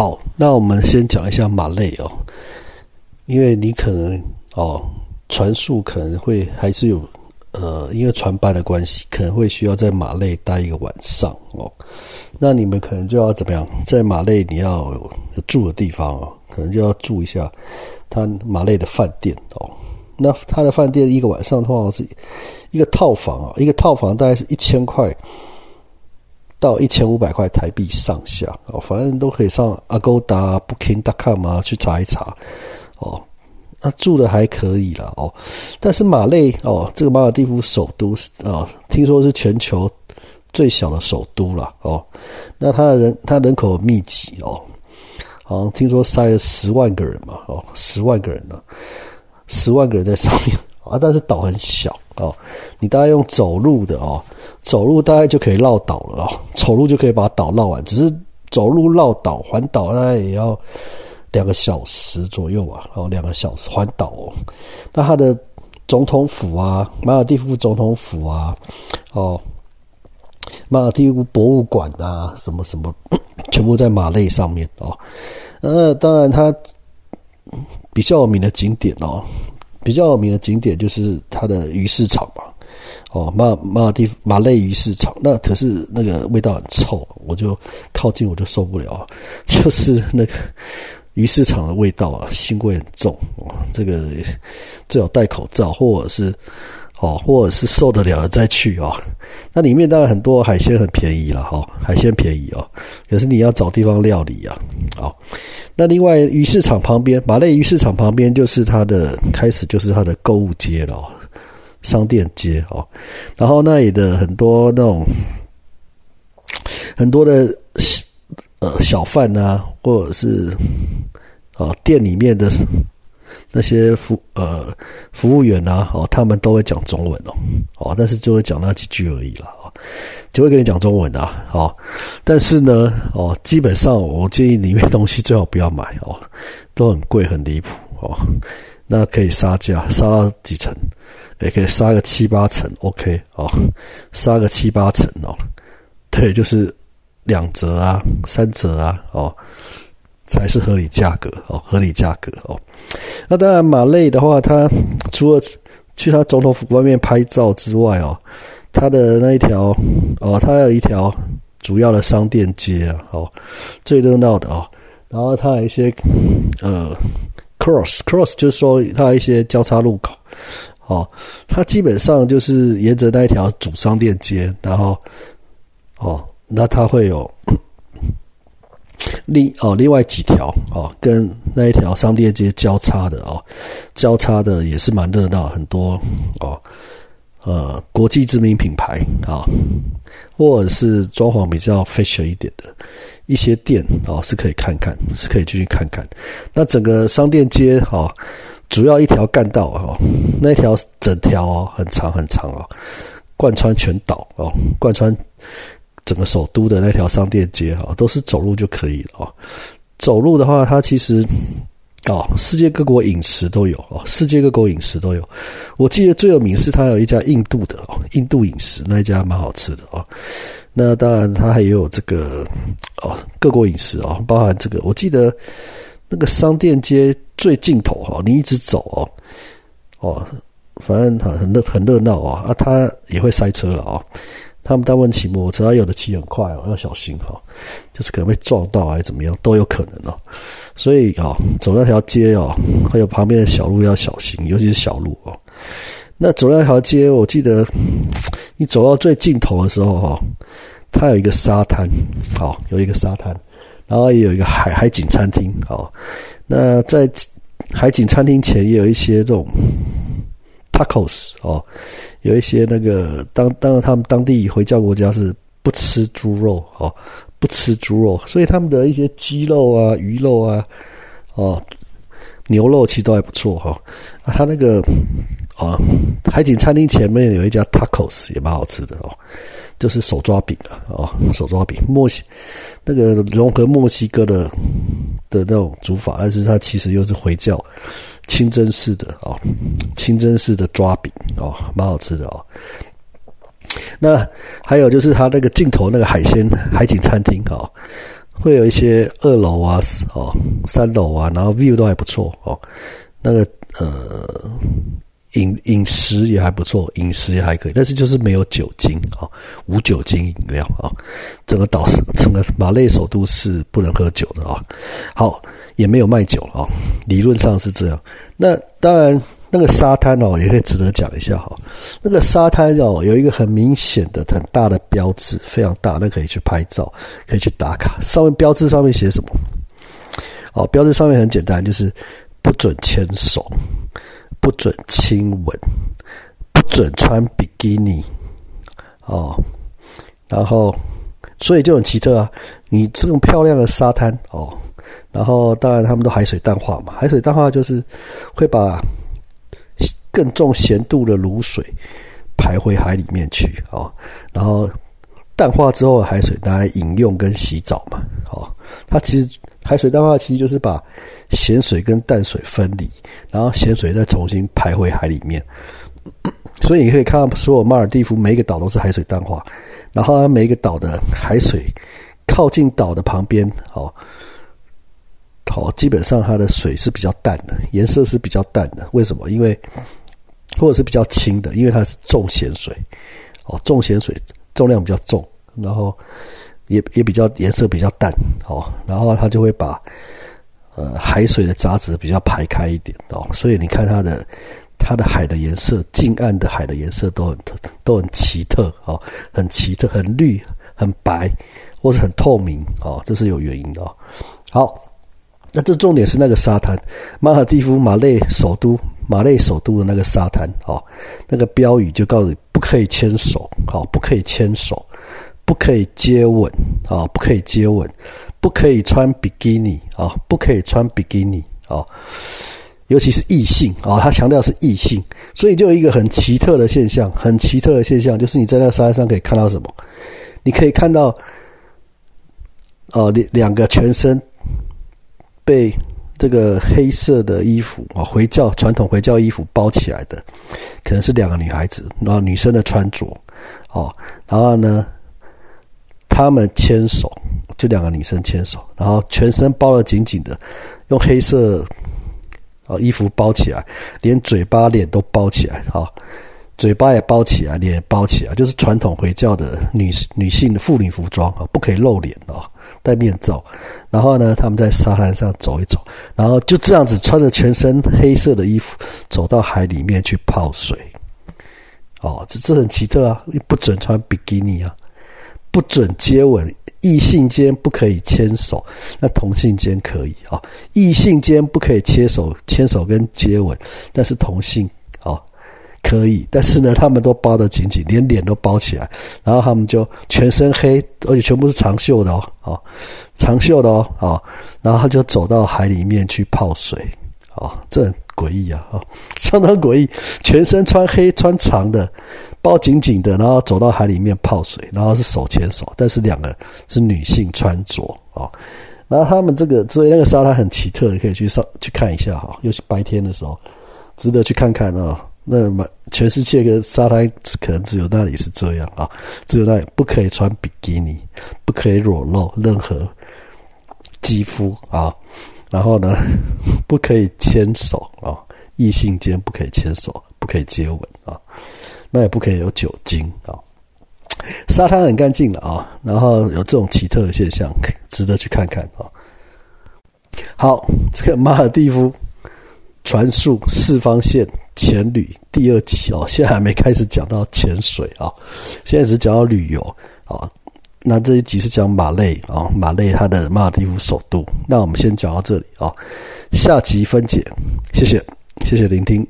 好，那我们先讲一下马累哦，因为你可能哦，船速可能会还是有呃，因为船班的关系，可能会需要在马累待一个晚上哦。那你们可能就要怎么样，在马累你要住的地方哦，可能就要住一下他马累的饭店哦。那他的饭店一个晚上通常是一个套房啊，一个套房大概是一千块。到一千五百块台币上下。哦，反正都可以上 Agoda、Booking.com 啊去查一查。哦。那住的还可以了哦，但是马累哦，这个马尔蒂夫首都啊，听说是全球最小的首都了哦。那它的人，它人口密集哦，好像听说塞了十万个人嘛哦，十万个人呢，十万个人在上面。啊，但是岛很小哦，你大概用走路的哦。走路大概就可以绕岛了哦，走路就可以把岛绕完。只是走路绕岛环岛大概也要两个小时左右啊，哦，两个小时环岛哦。那它的总统府啊，马尔蒂夫总统府啊，哦，马尔蒂夫博物馆啊，什么什么，全部在马累上面哦。呃，当然它比较有名的景点哦，比较有名的景点就是它的鱼市场嘛。哦，马马尔蒂马累鱼市场，那可是那个味道很臭，我就靠近我就受不了，就是那个鱼市场的味道啊，腥味很重。这个最好戴口罩，或者是哦，或者是受得了的再去哦。那里面当然很多海鲜很便宜了哈，海鲜便宜哦，可是你要找地方料理啊。好，那另外鱼市场旁边，马累鱼市场旁边就是它的开始，就是它的购物街了。商店街哦，然后那里的很多那种很多的呃小贩啊，或者是啊店里面的那些服呃服务员啊，哦，他们都会讲中文哦，哦，但是就会讲那几句而已了哦，就会跟你讲中文啊，哦，但是呢，哦，基本上我建议里面东西最好不要买哦，都很贵很离谱哦。那可以杀价，杀几成，也可以杀个七八成，OK 哦，杀个七八成哦，对，就是两折啊，三折啊，哦，才是合理价格哦，合理价格哦。那当然，马累的话，他除了去他总统府外面拍照之外哦，他的那一条哦，他有一条主要的商店街啊，哦，最热闹的哦，然后他有一些呃。Cross Cross 就是说它一些交叉路口，哦，它基本上就是沿着那一条主商店街，然后，哦，那它会有另哦另外几条哦跟那一条商店街交叉的哦，交叉的也是蛮热闹，很多哦。呃，国际知名品牌啊，或者是装潢比较 fashion 一点的一些店哦，是可以看看，是可以进去看看。那整个商店街哈，主要一条干道哈，那条整条哦，很长很长哦，贯穿全岛哦，贯穿整个首都的那条商店街哈，都是走路就可以了哦。走路的话，它其实。哦，世界各国饮食都有哦，世界各国饮食都有。我记得最有名是它有一家印度的哦，印度饮食那一家蛮好吃的哦。那当然它还有这个哦，各国饮食哦，包含这个。我记得那个商店街最尽头哈，你一直走哦，哦，反正很很热很热闹啊啊，它也会塞车了啊。他们大部分骑摩托车，有的骑很快哦，要小心哈，就是可能被撞到还是怎么样，都有可能哦。所以啊，走那条街哦，还有旁边的小路要小心，尤其是小路哦。那走那条街，我记得你走到最尽头的时候哈，它有一个沙滩，好，有一个沙滩，然后也有一个海海景餐厅，好。那在海景餐厅前也有一些这种。tacos 哦，有一些那个当当然他们当地回教国家是不吃猪肉哦，不吃猪肉，所以他们的一些鸡肉啊、鱼肉啊、哦牛肉其实都还不错哈。他那个啊海景餐厅前面有一家 tacos 也蛮好吃的哦，就是手抓饼啊哦，手抓饼墨西那个融合墨西哥的的那种煮法，但是它其实又是回教。清真式的哦，清真式的抓饼哦，蛮好吃的哦。那还有就是它那个尽头那个海鲜海景餐厅哦，会有一些二楼啊，哦，三楼啊，然后 view 都还不错哦。那个呃，饮饮食也还不错，饮食也还可以，但是就是没有酒精啊，无酒精饮料啊。整个岛整个马累首都是不能喝酒的啊。好，也没有卖酒啊，理论上是这样。那当然。那个沙滩哦，也可以值得讲一下哈。那个沙滩哦，有一个很明显的、很大的标志，非常大，那可以去拍照，可以去打卡。上面标志上面写什么？哦，标志上面很简单，就是不准牵手，不准亲吻，不准穿比基尼。哦，然后所以就很奇特啊。你这种漂亮的沙滩哦，然后当然他们都海水淡化嘛，海水淡化就是会把。更重咸度的卤水排回海里面去哦，然后淡化之后的海水拿来饮用跟洗澡嘛，哦，它其实海水淡化其实就是把咸水跟淡水分离，然后咸水再重新排回海里面，所以你可以看到所有马尔蒂夫每一个岛都是海水淡化，然后每一个岛的海水靠近岛的旁边，哦。好，基本上它的水是比较淡的，颜色是比较淡的。为什么？因为或者是比较清的，因为它是重咸水。哦，重咸水重量比较重，然后也也比较颜色比较淡。哦，然后它就会把呃海水的杂质比较排开一点。哦，所以你看它的它的海的颜色，近岸的海的颜色都很都很奇特。哦，很奇特，很绿，很白，或是很透明。哦，这是有原因的哦。好。那这重点是那个沙滩，马尔蒂夫马累首都马累首都的那个沙滩哦，那个标语就告诉你不可以牵手，好，不可以牵手，不可以接吻，啊，不可以接吻，不可以穿比基尼，啊，不可以穿比基尼，啊，尤其是异性，啊，他强调是异性，所以就有一个很奇特的现象，很奇特的现象，就是你在那个沙滩上可以看到什么？你可以看到，哦，两两个全身。被这个黑色的衣服啊，回教传统回教衣服包起来的，可能是两个女孩子，然后女生的穿着，哦，然后呢，他们牵手，就两个女生牵手，然后全身包的紧紧的，用黑色啊衣服包起来，连嘴巴、脸都包起来，哈。嘴巴也包起来，脸也包起来，就是传统回教的女女性的妇女服装啊，不可以露脸哦，戴面罩。然后呢，他们在沙滩上走一走，然后就这样子穿着全身黑色的衣服走到海里面去泡水。哦，这这很奇特啊！不准穿比基尼啊，不准接吻，异性间不可以牵手，那同性间可以啊。异性间不可以牵手、牵手跟接吻，但是同性。可以，但是呢，他们都包得紧紧，连脸都包起来，然后他们就全身黑，而且全部是长袖的哦，哦，长袖的哦，哦，然后他就走到海里面去泡水，哦，这很诡异啊，哦，相当诡异，全身穿黑穿长的，包紧紧的，然后走到海里面泡水，然后是手牵手，但是两个是女性穿着，哦，然后他们这个所以那个沙滩很奇特，可以去上去看一下哈，尤其白天的时候，值得去看看啊。那么，全世界的沙滩可能只有那里是这样啊，只有那里不可以穿比基尼，不可以裸露任何肌肤啊，然后呢，不可以牵手啊，异性间不可以牵手，不可以接吻啊，那也不可以有酒精啊。沙滩很干净的啊，然后有这种奇特的现象，值得去看看啊。好，这个马尔蒂夫传述四方线。潜旅第二集哦，现在还没开始讲到潜水啊，现在只讲到旅游啊。那这一集是讲马累啊，马累它的马尔蒂夫首都。那我们先讲到这里啊，下集分解，谢谢，谢谢聆听。